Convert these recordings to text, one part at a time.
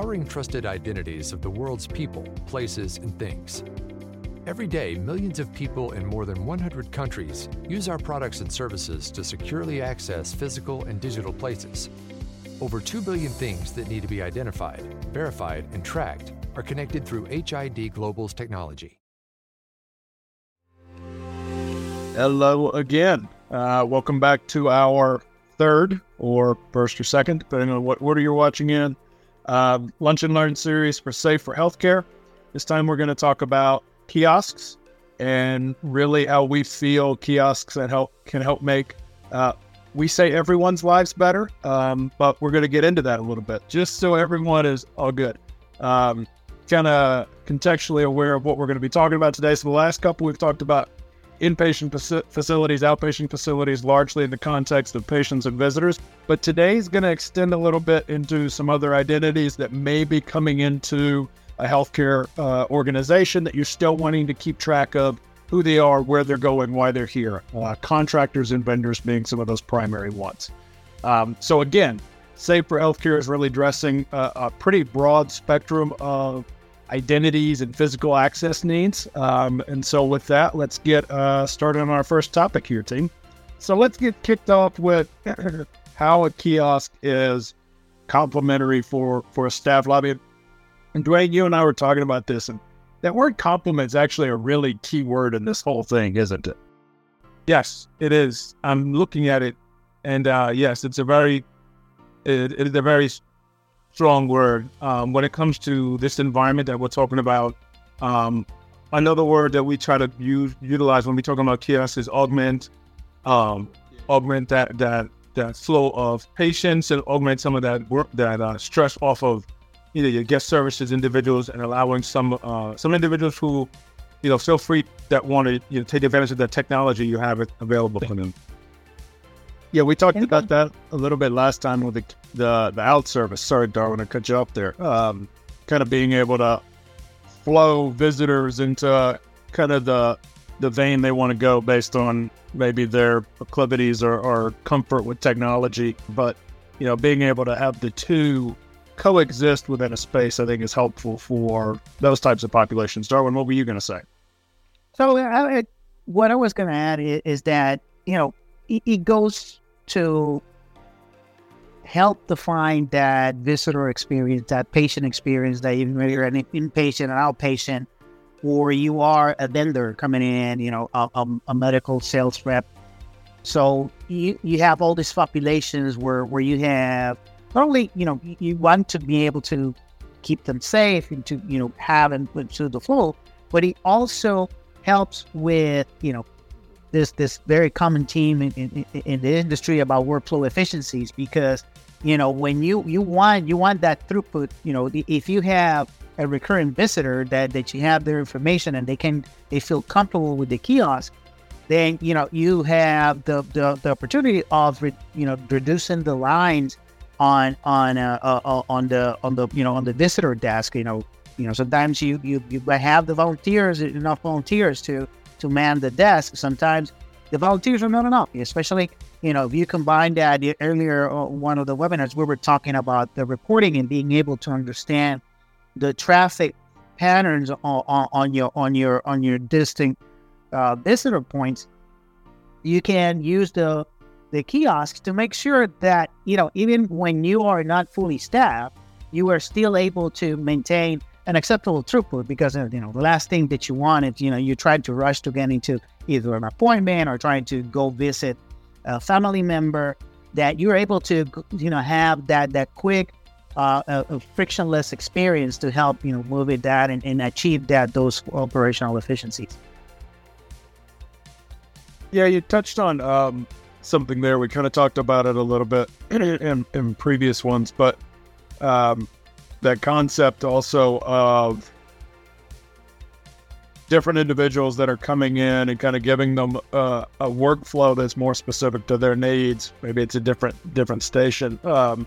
powering trusted identities of the world's people, places, and things. Every day, millions of people in more than 100 countries use our products and services to securely access physical and digital places. Over 2 billion things that need to be identified, verified, and tracked are connected through HID Global's technology. Hello again. Uh, welcome back to our third or first or second, depending on what order you're watching in, uh, Lunch and Learn series for Safe for Healthcare. This time we're going to talk about kiosks and really how we feel kiosks that help can help make uh, we say everyone's lives better, um, but we're going to get into that a little bit just so everyone is all good. Um, kind of contextually aware of what we're going to be talking about today. So the last couple we've talked about inpatient facilities, outpatient facilities, largely in the context of patients and visitors. But today is going to extend a little bit into some other identities that may be coming into a healthcare uh, organization that you're still wanting to keep track of who they are, where they're going, why they're here. Uh, contractors and vendors being some of those primary ones. Um, so again, Safe for Healthcare is really addressing a, a pretty broad spectrum of identities and physical access needs. Um, and so, with that, let's get uh, started on our first topic here, team. So, let's get kicked off with how a kiosk is complementary for, for a staff lobby. And Duane, you and I were talking about this, and that word complement is actually a really key word in this whole thing, isn't it? Yes, it is. I'm looking at it, and uh, yes, it's a very, it, it is a very strong word um, when it comes to this environment that we're talking about. Um, another word that we try to use utilize when we talk about kiosks is augment, um, augment that that that flow of patients and augment some of that work that uh, stress off of either your guest services individuals and allowing some uh, some individuals who you know feel free that want to you know, take advantage of the technology you have available for them. Yeah, we talked about that a little bit last time with the the, the out service. Sorry, Darwin, I cut you off there. Um, kind of being able to flow visitors into kind of the the vein they want to go based on maybe their proclivities or, or comfort with technology. But you know, being able to have the two coexist within a space, I think, is helpful for those types of populations. Darwin, what were you going to say? So, I, what I was going to add is, is, that you know it, it goes to help define that visitor experience, that patient experience, that even whether you're an inpatient, an outpatient, or you are a vendor coming in, you know, a, a, a medical sales rep. So you, you have all these populations where, where you have not only, you know, you want to be able to keep them safe and to, you know, have put to the flow, but it also helps with, you know, this this very common theme in, in, in, the industry about workflow efficiencies because you know when you you want you want that throughput you know if you have a recurring visitor that that you have their information and they can they feel comfortable with the kiosk then you know you have the the, the opportunity of re, you know reducing the lines on on uh, uh, uh on the on the you know on the visitor desk you know. You know sometimes you you you have the volunteers enough volunteers to to man the desk, sometimes the volunteers are not enough, especially, you know, if you combine that earlier, uh, one of the webinars, we were talking about the reporting and being able to understand the traffic patterns on, on, on your, on your, on your distinct uh, visitor points. You can use the, the kiosks to make sure that, you know, even when you are not fully staffed, you are still able to maintain an acceptable throughput because uh, you know the last thing that you want is you know you try to rush to get into either an appointment or trying to go visit a family member that you're able to you know have that that quick uh, a, a frictionless experience to help you know move it that and, and achieve that those operational efficiencies. Yeah you touched on um, something there. We kind of talked about it a little bit in, in previous ones but um, that concept also of different individuals that are coming in and kind of giving them uh, a workflow that's more specific to their needs. Maybe it's a different different station. Um,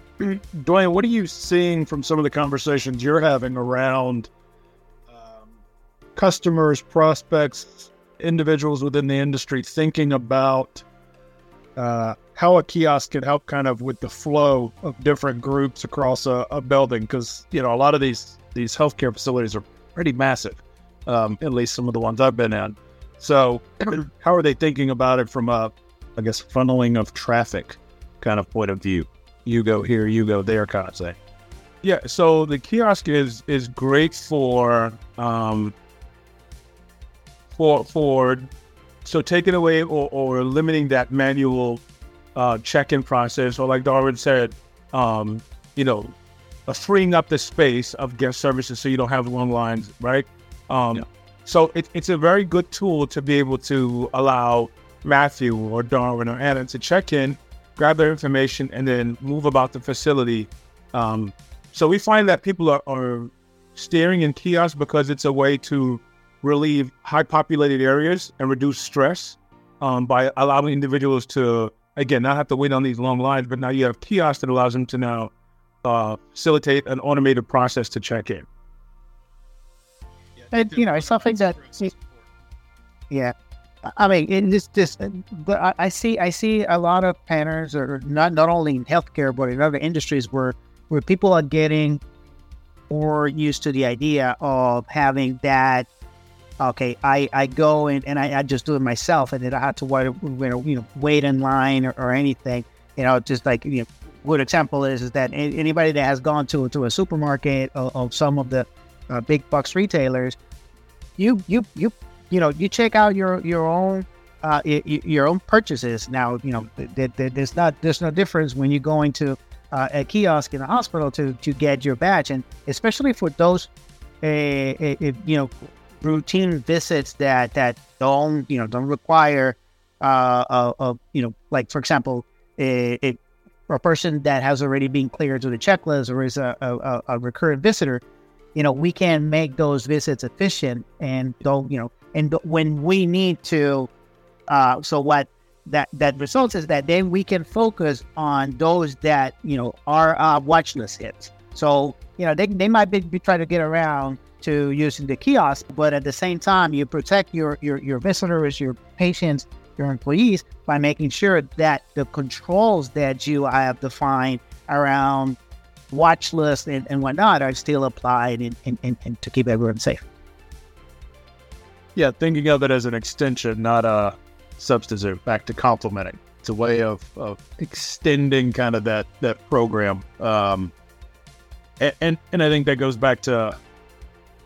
Duane, what are you seeing from some of the conversations you're having around um, customers, prospects, individuals within the industry thinking about uh, how a kiosk can help kind of with the flow of different groups across a, a building because you know a lot of these these healthcare facilities are pretty massive, um, at least some of the ones I've been in. So, how are they thinking about it from a, I guess, funneling of traffic kind of point of view? You go here, you go there, kind of thing. Yeah, so the kiosk is is great for um, for for so taking away or, or limiting that manual uh, check-in process, or like Darwin said, um, you know, uh, freeing up the space of guest services so you don't have long lines, right? Um, yeah. So it, it's a very good tool to be able to allow Matthew or Darwin or Anna to check in, grab their information, and then move about the facility. Um, so we find that people are, are staring in kiosks because it's a way to relieve high populated areas and reduce stress um, by allowing individuals to, again, not have to wait on these long lines, but now you have kiosks that allows them to now uh, facilitate an automated process to check in. And, you know, something that, yeah. I mean, it this, just, but I, I see, I see a lot of patterns, or not, not only in healthcare, but in other industries where where people are getting more used to the idea of having that okay i i go and, and I, I just do it myself and then i have to wait you know wait in line or, or anything. You know just like you know good example is is that anybody that has gone to to a supermarket or, or some of the uh, big box retailers you you you you know you check out your your own uh, your own purchases. Now you know there's not there's no difference when you're going to uh, a kiosk in a hospital to to get your badge, and especially for those, uh, you know, routine visits that that don't you know don't require, uh, a, a you know, like for example, a, a, a person that has already been cleared to the checklist or is a, a, a recurrent visitor, you know, we can make those visits efficient and don't you know, and when we need to, uh, so what that that results is that then we can focus on those that you know are uh, watch list hits. So you know they, they might be, be trying to get around to using the kiosk, but at the same time you protect your your your visitors, your patients, your employees by making sure that the controls that you have defined around watch list and, and whatnot are still applied and, and, and to keep everyone safe. Yeah, thinking of it as an extension, not a substitute back to complementing. It's a way of, of extending kind of that that program. Um, and, and, and I think that goes back to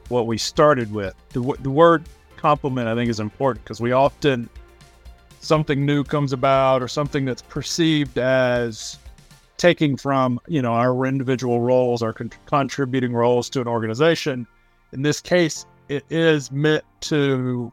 what we started with. The, the word complement I think is important because we often something new comes about or something that's perceived as taking from you know our individual roles, our con- contributing roles to an organization. In this case, it is meant to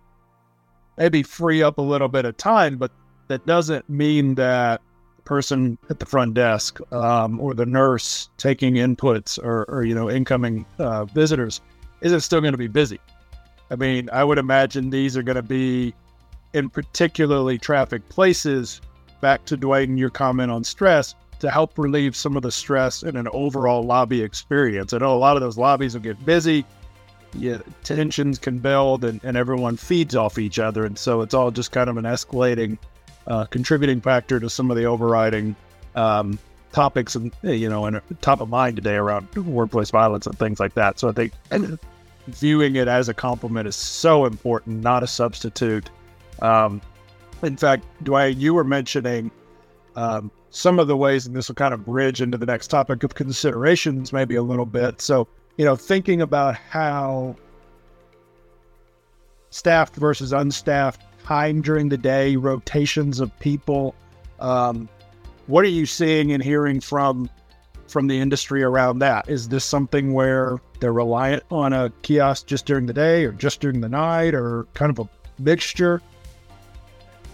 maybe free up a little bit of time, but that doesn't mean that person at the front desk um, or the nurse taking inputs or, or you know incoming uh, visitors isn't still going to be busy. I mean, I would imagine these are going to be in particularly traffic places. Back to Duane, your comment on stress to help relieve some of the stress in an overall lobby experience. I know a lot of those lobbies will get busy yeah, tensions can build and, and everyone feeds off each other. And so it's all just kind of an escalating, uh, contributing factor to some of the overriding um, topics and, you know, and top of mind today around workplace violence and things like that. So I think viewing it as a complement is so important, not a substitute. Um, in fact, Duane, you were mentioning um, some of the ways, and this will kind of bridge into the next topic of considerations, maybe a little bit. So, you know, thinking about how staffed versus unstaffed time during the day, rotations of people. Um, what are you seeing and hearing from from the industry around that? Is this something where they're reliant on a kiosk just during the day, or just during the night, or kind of a mixture?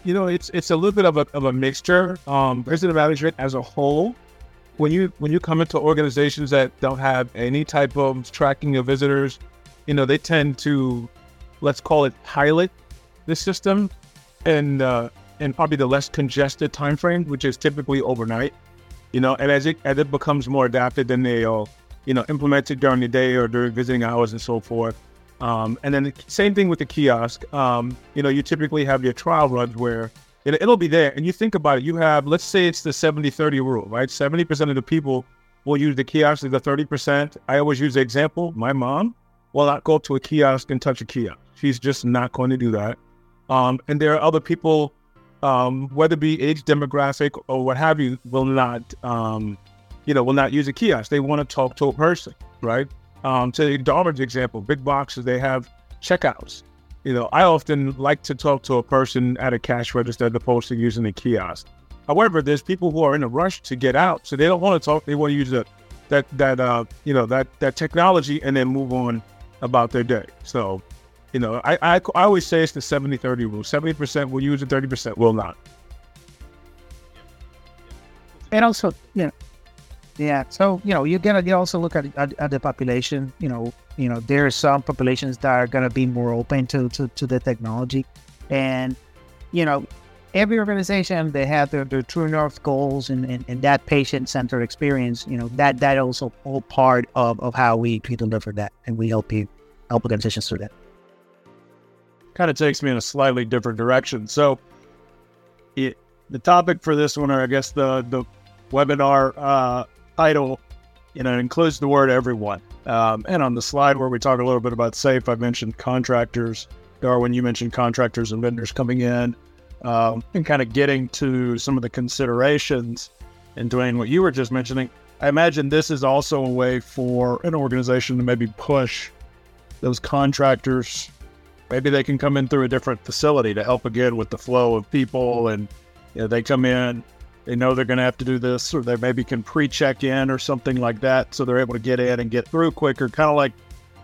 You know, it's it's a little bit of a, of a mixture. Um, visitor management as a whole when you when you come into organizations that don't have any type of tracking of visitors, you know they tend to let's call it pilot the system and uh, and probably the less congested time frame, which is typically overnight. You know, and as it as it becomes more adapted, then they'll you know implement it during the day or during visiting hours and so forth. Um, and then the same thing with the kiosk. Um, you know, you typically have your trial runs where it, will be there. And you think about it, you have, let's say it's the 70 30 rule, right? 70% of the people will use the kiosk, the 30%. I always use the example my mom will not go to a kiosk and touch a kiosk. She's just not going to do that. Um, and there are other people, um, whether it be age demographic or what have you, will not, um, you know, will not use a kiosk. They want to talk to a person, right? Um, to Darwin's example, big boxes, they have checkouts. You know, I often like to talk to a person at a cash register as opposed to using a kiosk. However, there's people who are in a rush to get out, so they don't want to talk. They want to use the, that that uh, you know that that technology and then move on about their day. So, you know, I I, I always say it's the 70-30 rule. Seventy percent will use it, thirty percent will not. And also, know, yeah. So you know, you gotta you also look at, at, at the population. You know, you know, there are some populations that are gonna be more open to to, to the technology, and you know, every organization they have their, their true north goals and, and, and that patient centered experience. You know, that that also all part of, of how we, we deliver that, and we help you help organizations through that. Kind of takes me in a slightly different direction. So, it, the topic for this one, or I guess the the webinar uh, title, you know, includes the word everyone. Um, and on the slide where we talk a little bit about SAFE, I mentioned contractors. Darwin, you mentioned contractors and vendors coming in um, and kind of getting to some of the considerations. And Duane, what you were just mentioning, I imagine this is also a way for an organization to maybe push those contractors. Maybe they can come in through a different facility to help again with the flow of people. And you know, they come in, they know they're going to have to do this, or they maybe can pre check in or something like that. So they're able to get in and get through quicker. Kind of like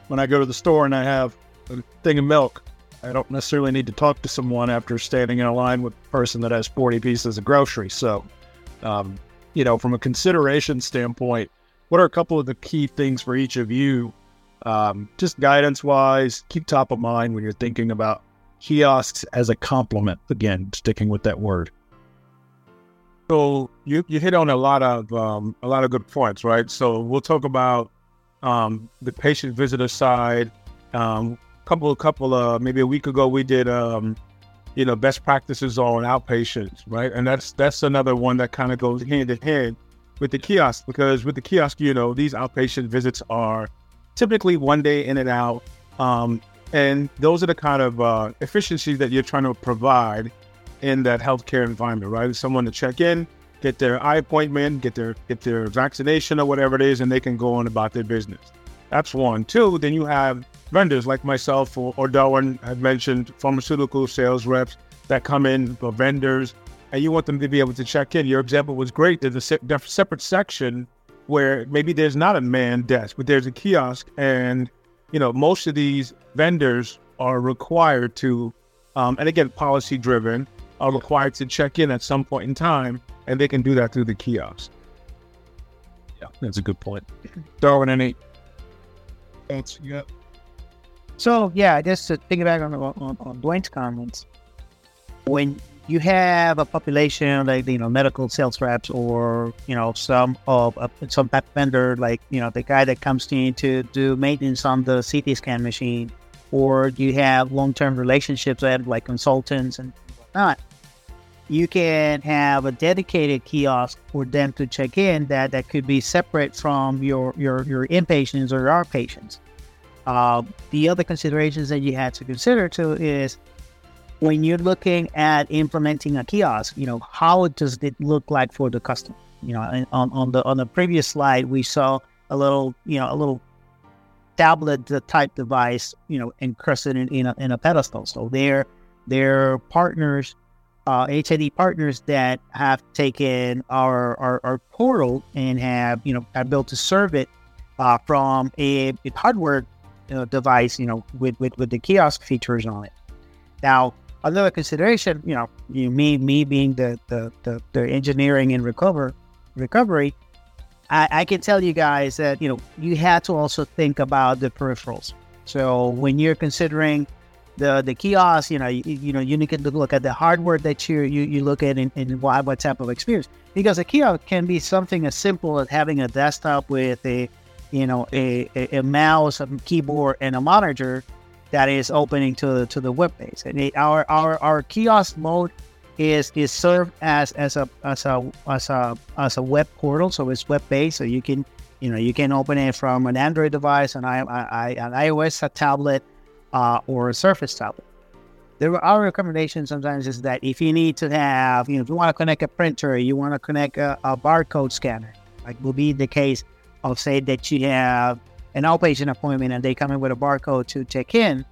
when I go to the store and I have a thing of milk. I don't necessarily need to talk to someone after standing in a line with a person that has 40 pieces of groceries. So, um, you know, from a consideration standpoint, what are a couple of the key things for each of you, um, just guidance wise, keep top of mind when you're thinking about kiosks as a complement? Again, sticking with that word. So you, you hit on a lot of um, a lot of good points, right? So we'll talk about um, the patient visitor side. Um, couple a couple of maybe a week ago we did um, you know best practices on outpatients, right? And that's that's another one that kind of goes hand in hand with the kiosk because with the kiosk, you know, these outpatient visits are typically one day in and out. Um, and those are the kind of uh, efficiencies that you're trying to provide in that healthcare environment, right? Someone to check in, get their eye appointment, get their get their vaccination or whatever it is, and they can go on about their business. That's one. Two, then you have vendors like myself or, or Darwin had mentioned, pharmaceutical sales reps that come in, or vendors, and you want them to be able to check in. Your example was great. There's a se- separate section where maybe there's not a man desk, but there's a kiosk, and you know most of these vendors are required to, um, and again, policy driven are required to check in at some point in time, and they can do that through the kiosk. Yeah, that's a good point. Darwin, any thoughts? Yeah. So yeah, just to piggyback on on, on Duane's comments, when you have a population like you know medical sales reps or you know some of uh, some vendor like you know the guy that comes to in to do maintenance on the CT scan machine, or you have long term relationships with like consultants and whatnot you can have a dedicated kiosk for them to check in that, that could be separate from your, your, your inpatients or your outpatients. Uh, the other considerations that you had to consider too is when you're looking at implementing a kiosk, you know, how does it look like for the customer? You know, on, on the on the previous slide, we saw a little, you know, a little tablet type device, you know, encrusted in, in, a, in a pedestal. So they're, they're partners uh, HID partners that have taken our, our, our portal and have you know have built to serve it uh, from a, a hardware uh, device, you know, with, with with the kiosk features on it. Now, another consideration, you know, you, me me being the, the the, the engineering and recover recovery, I, I can tell you guys that you know you have to also think about the peripherals. So when you're considering the the kiosk, you know, you, you know, you need to look at the hardware that you you, you look at and, and what, what type of experience. Because a kiosk can be something as simple as having a desktop with a, you know, a, a, a mouse, a keyboard, and a monitor that is opening to the to the web page. And it, our our our kiosk mode is is served as as a as a as a as a web portal, so it's web based, so you can you know you can open it from an Android device, an I, I, an iOS a tablet, uh, or a Surface tablet. There are our recommendations sometimes is that if you need to have you know if you want to connect a printer, you want to connect a, a barcode scanner, like will be the case of say that you have an outpatient appointment and they come in with a barcode to check in.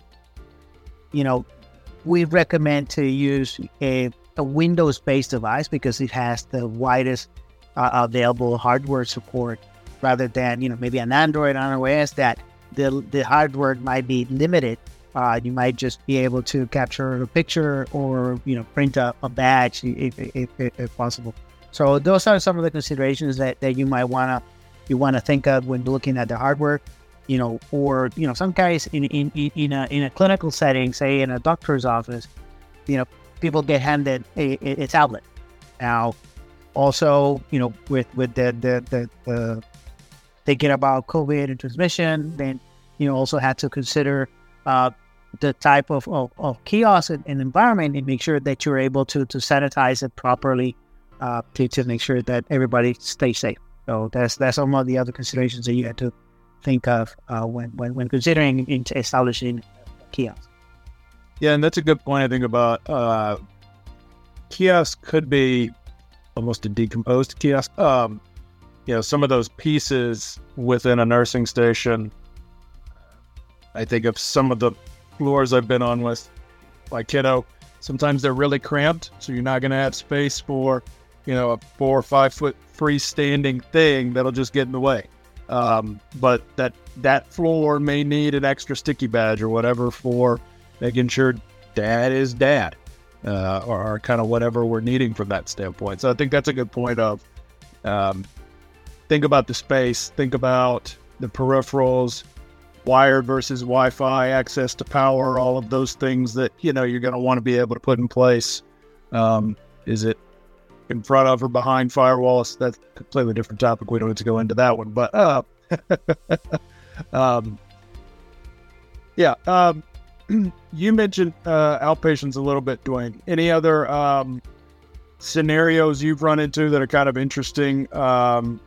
You know, we recommend to use a a Windows based device because it has the widest uh, available hardware support rather than, you know, maybe an Android on iOS that the, the hardware might be limited. Uh, you might just be able to capture a picture or, you know, print a, a badge if, if, if, if possible. So those are some of the considerations that, that you might want to you want to think of when looking at the hardware you know, or you know, some guys in in in a in a clinical setting, say in a doctor's office, you know, people get handed a, a, tablet. Now, also, you know, with with the the, the, the thinking about COVID and transmission, then you know also had to consider uh, the type of, of, of kiosk and, and, environment and make sure that you're able to to sanitize it properly uh, to, to make sure that everybody stays safe. So that's that's some of the other considerations that you had to think of uh, when, when when considering establishing kiosks. Yeah, and that's a good point. I think about uh, kiosk could be almost a decomposed kiosk. Um, you know, some of those pieces within a nursing station. I think of some of the floors I've been on with my kiddo. Sometimes they're really cramped, so you're not going to have space for, you know, a four or five foot freestanding thing that'll just get in the way. Um, but that that floor may need an extra sticky badge or whatever for making sure dad is dad, uh, or, or kind of whatever we're needing from that standpoint. So I think that's a good point of um, think about the space, think about the peripherals, wired versus Wi-Fi, access to power, all of those things that you know you're going to want to be able to put in place. Um, is it in front of or behind firewalls? That's a completely different topic. We don't need to go into that one, but uh, um, yeah. Um, you mentioned uh, outpatients a little bit, Duane. Any other um, scenarios you've run into that are kind of interesting um,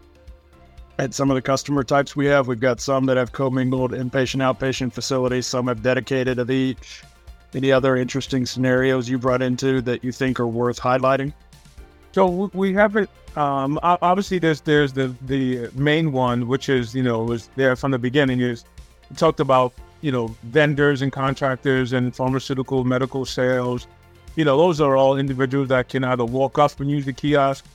at some of the customer types we have? We've got some that have commingled inpatient, outpatient facilities. Some have dedicated of each. Any other interesting scenarios you've run into that you think are worth highlighting? So we have it. Um, obviously, there's there's the the main one, which is you know was there from the beginning. Is talked about you know, vendors and contractors and pharmaceutical medical sales. You know, those are all individuals that can either walk up and use the kiosk,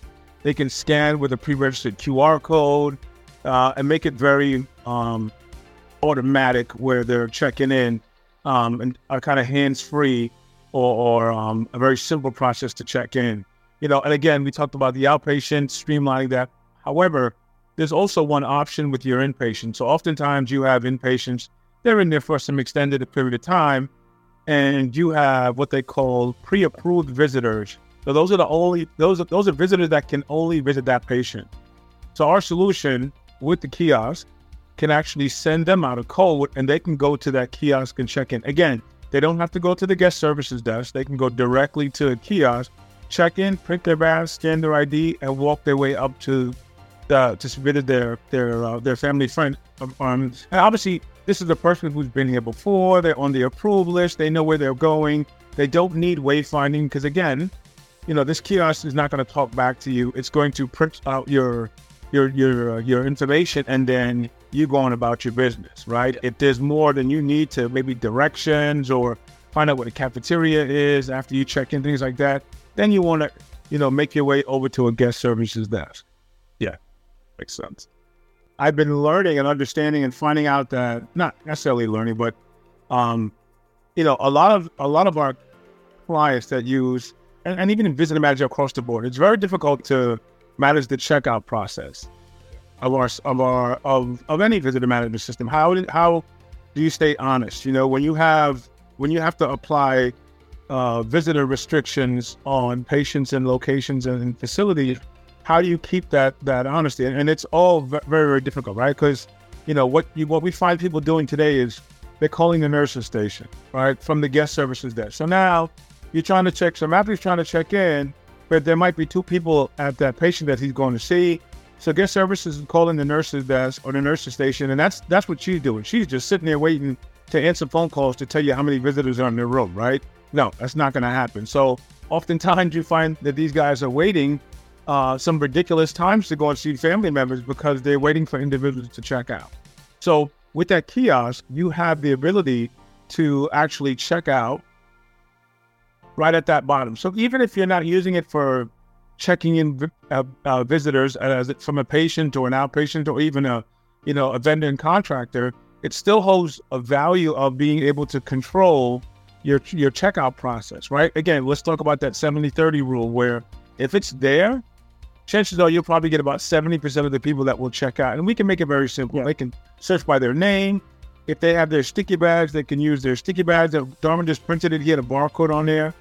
they can scan with a pre-registered QR code, uh, and make it very um, automatic where they're checking in um, and are kind of hands-free or, or um, a very simple process to check in. You know, and again, we talked about the outpatient streamlining that. However, there's also one option with your inpatient. So oftentimes you have inpatients they're in there for some extended period of time, and you have what they call pre-approved visitors. So those are the only those those are visitors that can only visit that patient. So our solution with the kiosk can actually send them out a code and they can go to that kiosk and check in. Again, they don't have to go to the guest services desk. They can go directly to a kiosk, check in, print their badge, scan their ID, and walk their way up to the to visit their their uh, their family friend. Um, and obviously, this is a person who's been here before. They're on the approved list. They know where they're going. They don't need wayfinding because, again, you know, this kiosk is not going to talk back to you. It's going to print out your your your uh, your information, and then you go on about your business, right? If there's more than you need to, maybe directions or find out what the cafeteria is after you check in, things like that, then you want to, you know, make your way over to a guest services desk. Yeah, makes sense. I've been learning and understanding and finding out that not necessarily learning, but um, you know, a lot of a lot of our clients that use and, and even in visitor manager across the board, it's very difficult to manage the checkout process of our of our of, of any visitor management system. How how do you stay honest? You know, when you have when you have to apply uh, visitor restrictions on patients and locations and facilities, how do you keep that that honesty? And, and it's all very very difficult, right? Because you know what you what we find people doing today is they're calling the nurses station, right, from the guest services desk. So now you're trying to check. So after you're trying to check in, but there might be two people at that patient that he's going to see. So guest services is calling the nurse's desk or the nurse's station, and that's that's what she's doing. She's just sitting there waiting to answer phone calls to tell you how many visitors are in the room, right? No, that's not going to happen. So oftentimes you find that these guys are waiting uh, some ridiculous times to go and see family members because they're waiting for individuals to check out. So with that kiosk, you have the ability to actually check out right at that bottom. So even if you're not using it for checking in uh, uh, visitors as from a patient or an outpatient or even a you know a vendor and contractor, it still holds a value of being able to control your your checkout process, right? Again, let's talk about that 70-30 rule where if it's there, chances are you'll probably get about 70% of the people that will check out. And we can make it very simple. Yeah. They can search by their name. If they have their sticky badge, they can use their sticky badge. Darwin just printed it. He had a barcode on there.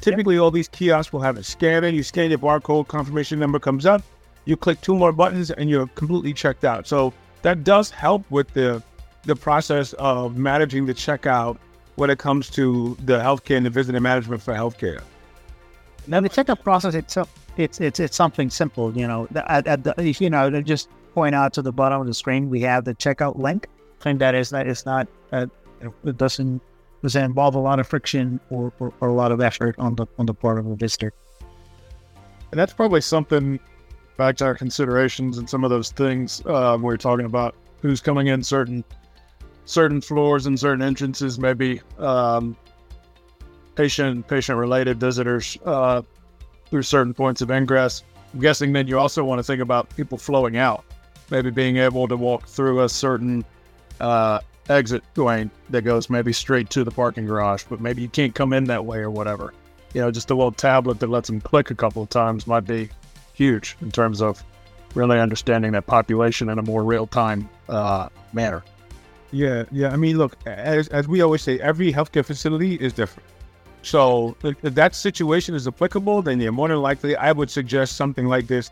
Typically, yep. all these kiosks will have a scanner. You scan your barcode, confirmation number comes up. You click two more buttons, and you're completely checked out. So that does help with the the process of managing the checkout when it comes to the healthcare and the visitor management for healthcare. Now, the checkout process itself, it's it's it's something simple. You know, at, at the you know, just point out to the bottom of the screen, we have the checkout link. And that is that is not uh, it doesn't does that involve a lot of friction or, or, or, a lot of effort on the on the part of a visitor? And that's probably something back to our considerations and some of those things um, we are talking about who's coming in certain certain floors and certain entrances, maybe um, patient patient related visitors uh, through certain points of ingress. I'm guessing then you also want to think about people flowing out, maybe being able to walk through a certain uh, exit lane that goes maybe straight to the parking garage, but maybe you can't come in that way or whatever. You know, just a little tablet that lets them click a couple of times might be huge in terms of really understanding that population in a more real time uh, manner. Yeah, yeah. I mean, look, as, as we always say, every healthcare facility is different. So if that situation is applicable, then you're more than likely, I would suggest something like this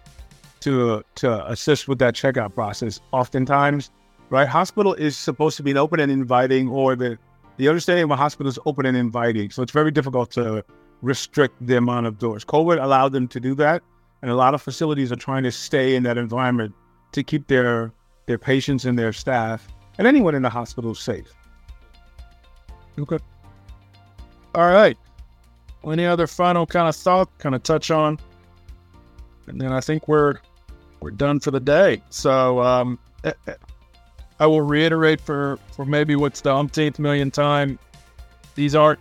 to to assist with that checkout process. Oftentimes, right? Hospital is supposed to be an open and inviting, or the the understanding of a hospital is open and inviting. So it's very difficult to restrict the amount of doors. COVID allowed them to do that, and a lot of facilities are trying to stay in that environment to keep their their patients and their staff and anyone in the hospital safe. Okay. All right. Any other final kind of thought, kind of touch on, and then I think we're we're done for the day. So um, eh, eh, I will reiterate for, for maybe what's the umpteenth million time. These aren't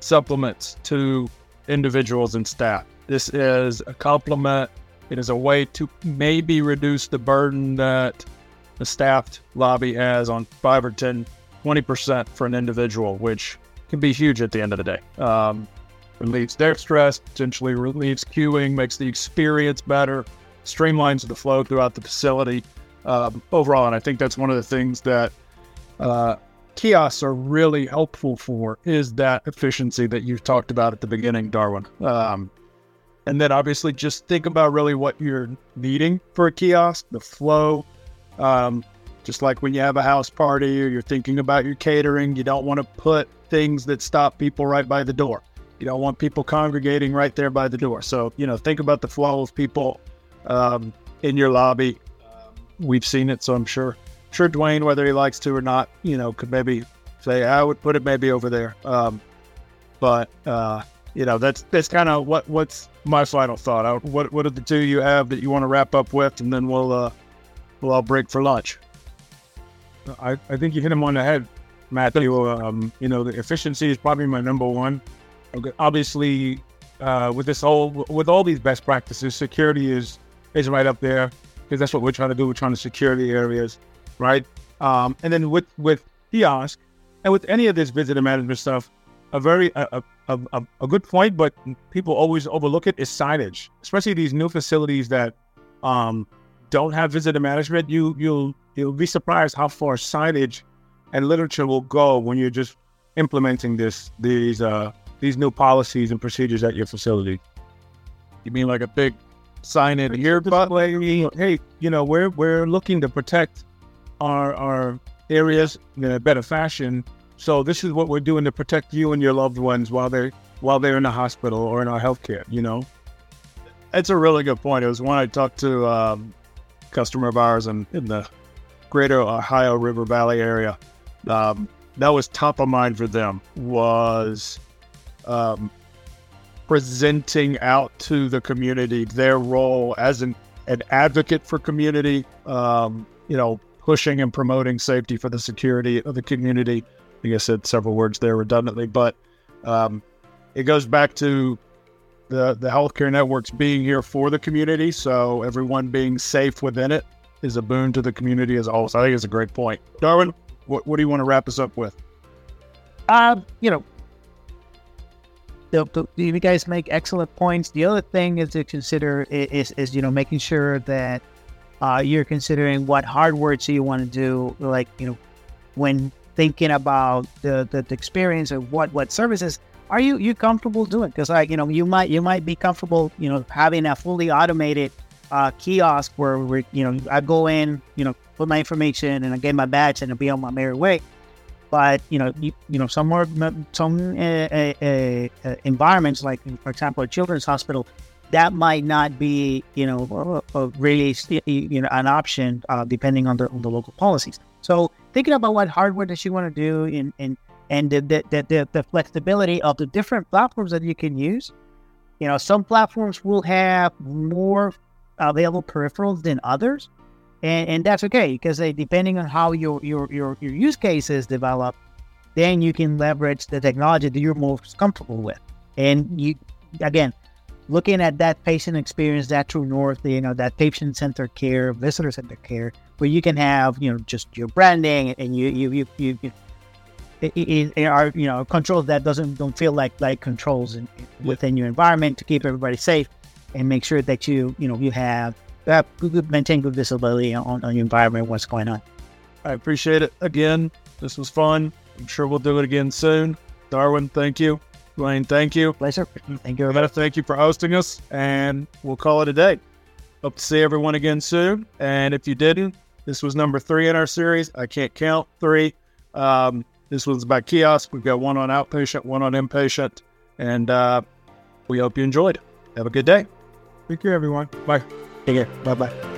supplements to individuals and staff. This is a complement. It is a way to maybe reduce the burden that the staffed lobby has on five or 10, 20% for an individual, which can be huge at the end of the day. Um, relieves their stress, potentially relieves queuing, makes the experience better, streamlines the flow throughout the facility um, overall. And I think that's one of the things that uh, kiosks are really helpful for is that efficiency that you talked about at the beginning, Darwin. Um, and then obviously just think about really what you're needing for a kiosk, the flow. Um, just like when you have a house party or you're thinking about your catering, you don't want to put things that stop people right by the door. You don't want people congregating right there by the door. So, you know, think about the flow of people um, in your lobby we've seen it, so I'm sure sure Duane, whether he likes to or not, you know, could maybe say I would put it maybe over there. Um, but uh, you know, that's that's kind of what what's my final thought. I, what what are the two you have that you want to wrap up with, and then we'll uh, we'll all break for lunch. I, I think you hit him on the head, Matthew. Um, you know, the efficiency is probably my number one. Obviously, uh, with this whole with all these best practices, security is is right up there because that's what we're trying to do. We're trying to secure the areas, right? Um, and then with with kiosk and with any of this visitor management stuff, a very a, a, a, a good point, but people always overlook it is signage, especially these new facilities that um, don't have visitor management. You you'll you'll be surprised how far signage and literature will go when you're just implementing this these uh, these new policies and procedures at your facility. You mean like a big sign in here, but hey, you know, we're we're looking to protect our our areas in a better fashion. So this is what we're doing to protect you and your loved ones while they're while they're in the hospital or in our healthcare. You know, it's a really good point. It was one I talked to um, a customer of ours in, in the greater Ohio River Valley area. Um, that was top of mind for them was um, presenting out to the community their role as an, an advocate for community, um, you know, pushing and promoting safety for the security of the community. I think I said several words there redundantly, but um, it goes back to the, the healthcare networks being here for the community. So everyone being safe within it is a boon to the community as a whole. I think it's a great point. Darwin, what, what do you want to wrap us up with? Um, you know, the, you guys make excellent points. The other thing is to consider is, is you know making sure that uh, you're considering what hardware do you want to do. Like you know, when thinking about the, the, the experience of what what services are you you comfortable doing? Because like you know you might you might be comfortable you know having a fully automated uh, kiosk where we you know I go in you know put my information and I get my badge and I'll be on my merry way. But you know, you, you know, some more some uh, uh, uh, environments, like for example, a children's hospital, that might not be you know really you know an option depending on the on the local policies. So thinking about what hardware that you want to do and and and the the, the the flexibility of the different platforms that you can use. You know, some platforms will have more available peripherals than others and, and that's okay because depending on how your, your your your use case is developed, then you can leverage the technology that you're most comfortable with. And you again, looking at that patient experience, that true north, you know, that patient centered care, visitor centered care, where you can have you know just your branding and you you you you. you it, it, it are you know controls that doesn't don't feel like like controls in, within your environment to keep everybody safe and make sure that you you know you have uh, maintain good visibility on, on your environment, what's going on. I appreciate it. Again, this was fun. I'm sure we'll do it again soon. Darwin, thank you. Duane, thank you. Pleasure. Thank you. Everybody. Thank you for hosting us, and we'll call it a day. Hope to see everyone again soon. And if you didn't, this was number three in our series. I can't count three. Um, this one's about kiosk. We've got one on outpatient, one on inpatient, and uh, we hope you enjoyed. Have a good day. Take care, everyone. Bye. Take care. Bye bye.